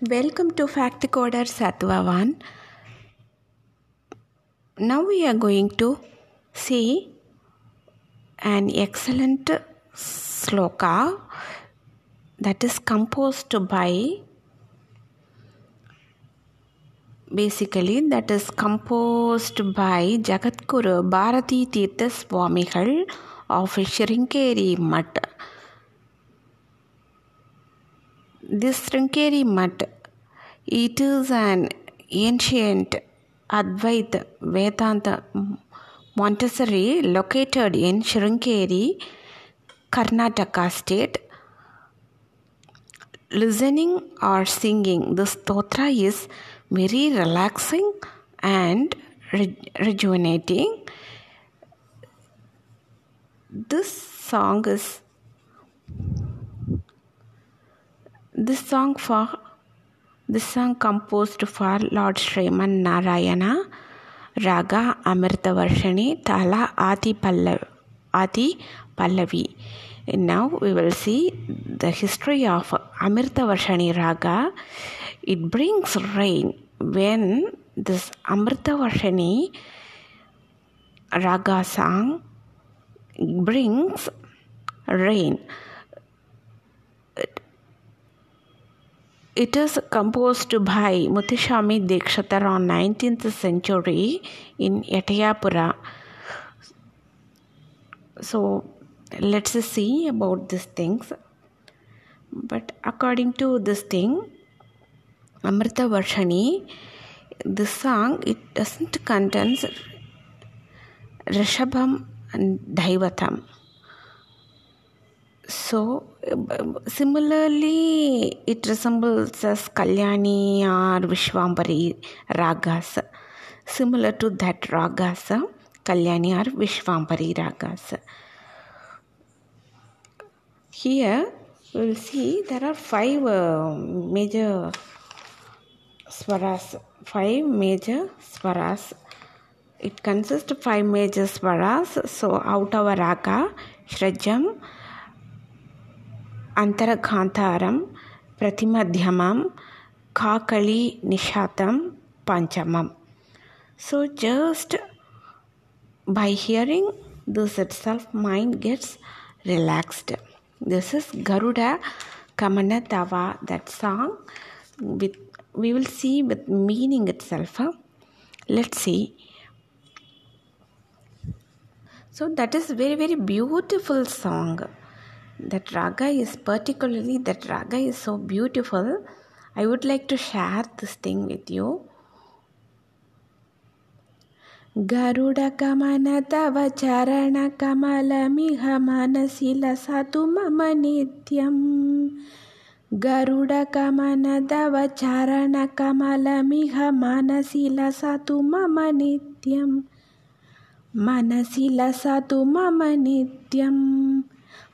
Welcome to Fact Coder Satvavan. Now we are going to see an excellent sloka that is composed by basically that is composed by Jagadguru Bharati Tirtha Swamigal of Shringeri Mutt. This Shringeri Mutt, it is an ancient Advaita Vedanta monastery located in Shringeri, Karnataka state. Listening or singing the stotra is very relaxing and re- rejuvenating. This song is this song for this song composed for Lord Sriman Narayana Raga Amritavarshani Tala Adi Pallavi, Adi Pallavi. Now we will see the history of Amritavarshani Raga. It brings rain when this Amritavarshani Raga song brings rain. It is composed by Muthuswami Dikshitar on 19th century in Etayapura. So let's see about these things. But according to this thing, Amrita Varshani, this song it doesn't contains Rishabham and Daivatam. So similarly, it resembles as Kalyani or Vishwambari ragas. Similar to that ragas, Kalyani or Vishwambari ragas. Here we will see there are five uh, major swaras. Five major swaras. It consists of five major swaras. So out of raga, Shadjam, अन्तरघान्तारं प्रतिमध्यमं kaakali निशातं panchamam so just by hearing this itself mind gets relaxed. This is garuda kamana tava that song with we will see with meaning itself. Let's see. So that is very very beautiful song that raga is particularly that raga is so beautiful i would like to share this thing with you गरुडकमन तव चरणकमलमिह मनसि लसतु मम नित्यम् गरुडकमन तव चरणकमलमिह मनसि लसतु मम नित्यं मनसि लसतु मम नित्यम्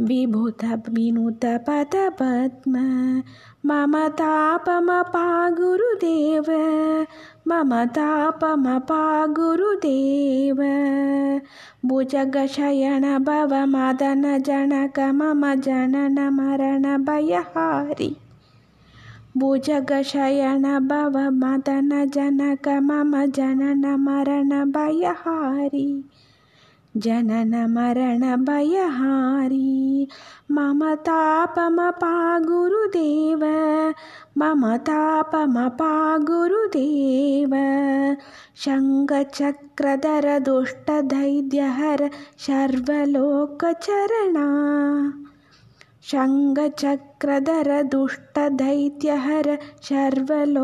जलजनयनविधि नमुसिहरणमुखविभूतविनुतपदपद्म विभूतविनुतपदपद्म मम तापमपा गुरुदेव मम तापमपा गुरुदेव भुजगशयन भव मदन जनक मम जनन मरण भयहारि भुजगशयन भव मदन जनक मम जनन मरण भयहारि जनन मरण भयहारी मम तापमपा गुरुदेव। मम तापमपा गुरुदेव। शङ्खचक्रधर दुष्टदैद्यहर सर्वलोकचरणा। शङ्खचक्रधर दुष्टदैत्यहर सर्वलोकचरणा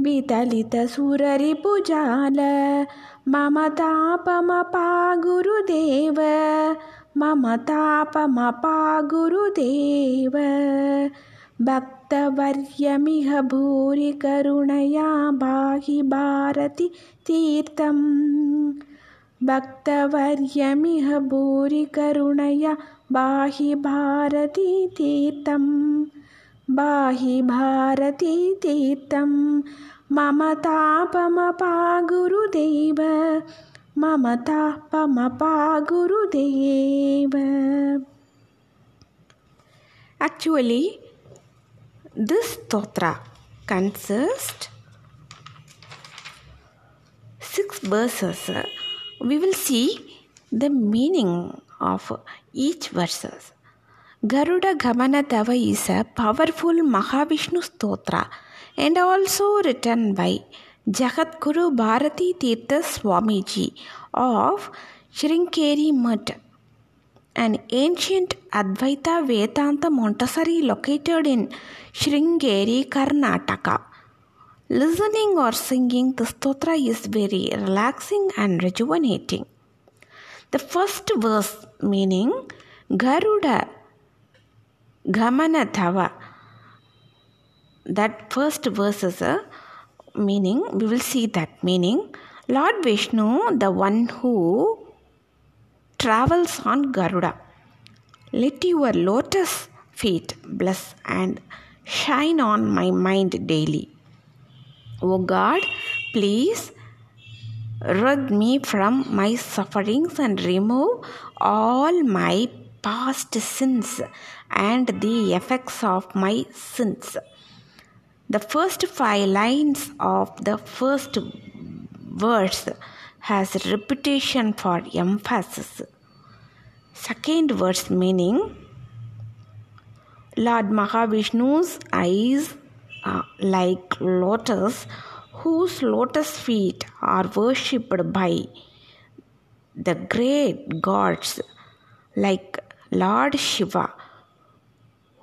वितलितसुररिपुजाल। मम तापमपा गुरुदेव मम तापमपा गुरुदेव भक्तवर्यमिह भूरि करुणया बाहि भारति तीर्थम्। भक्तवर्यमिह भूरि करुणया बाहि भारती तीर्थम्। बाहि भारती तीर्थं मम तापमपा गुरुदेव मम तापमपा गुरुदेव Actually, this stotra consists six verses. We will see the meaning of each verses. Garuda Gamana Tava is a powerful Mahavishnu stotra and also written by Jagat Guru Bharati Tirtha Swamiji of Shringeri Mutt, an ancient Advaita Vedanta monastery located in Shringeri, Karnataka. Listening or singing the stotra is very relaxing and rejuvenating. The first verse meaning Garuda Gamana Tava. That first verse is a meaning. We will see that meaning. Lord Vishnu, the one who travels on Garuda. Let your lotus feet bless and shine on my mind daily. O God, please rid me from my sufferings and remove all my past sins and the effects of my sins. The first five lines of the first verse has repetition for emphasis. Second verse meaning Lord Mahavishnu's eyes are like lotus whose lotus feet are worshipped by the great gods like Lord Shiva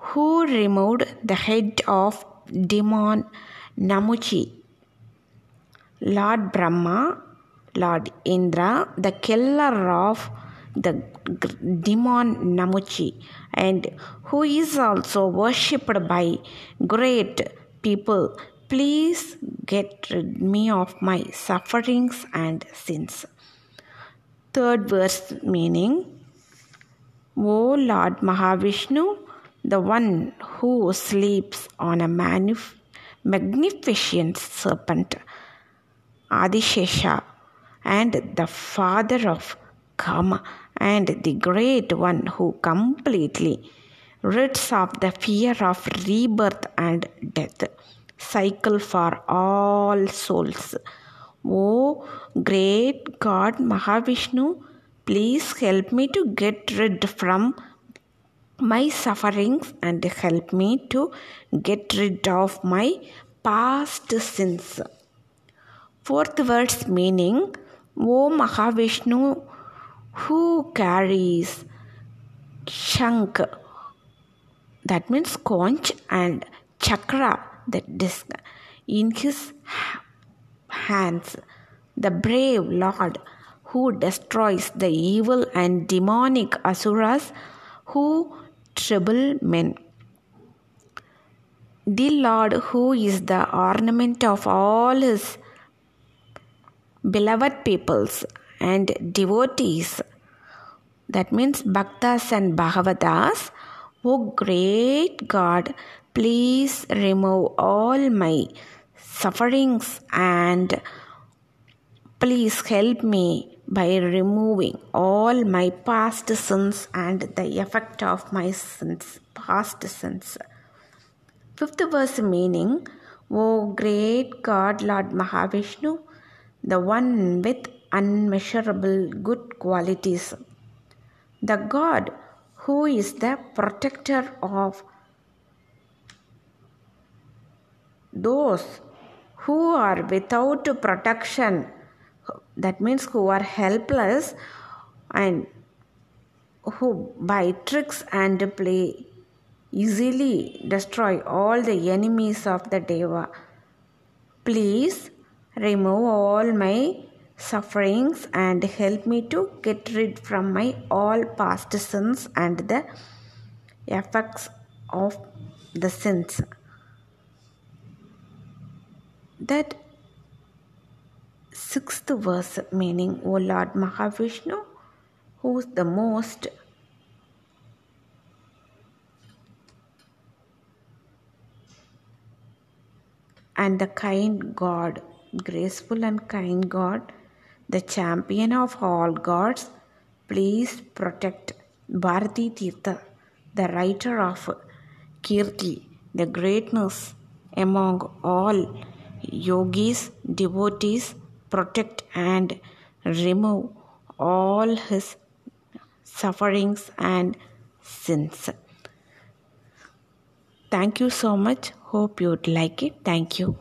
who removed the head of demon Namuchi. Lord Brahma, Lord Indra, the killer of the demon Namuchi, and who is also worshipped by great people. Please get rid me of my sufferings and sins. Third verse meaning, O Lord Mahavishnu, the one who sleeps on a manif- magnificent serpent, Adishesha, and the father of Kama, and the great one who completely rids of the fear of rebirth and death, cycle for all souls. O great God Mahavishnu, please help me to get rid from my sufferings and help me to get rid of my past sins. Fourth verse meaning, O Mahavishnu who carries Shank, that means conch and chakra, that disc, in his hands, the brave Lord who destroys the evil and demonic asuras who trouble men. The Lord, who is the ornament of all his beloved peoples and devotees, that means Bhaktas and Bhagavatas, O great God, please remove all my sufferings and please help me by removing all my past sins and the effect of my sins, past sins. Fifth verse meaning, O great God, Lord Mahavishnu, the one with unmeasurable good qualities, the God who is the protector of those who are without protection that means who are helpless and who by tricks and play easily destroy all the enemies of the deva. Please remove all my sufferings and help me to get rid from my all past sins and the effects of the sins. That sixth verse meaning o lord mahavishnu who is the most and the kind God, graceful and kind God, the champion of all gods, please protect Bharati Tirtha, the writer of Kriti, the greatness among all yogis, devotees, protect and remove all his sufferings and sins. Thank you so much. Hope you'd like it. Thank you.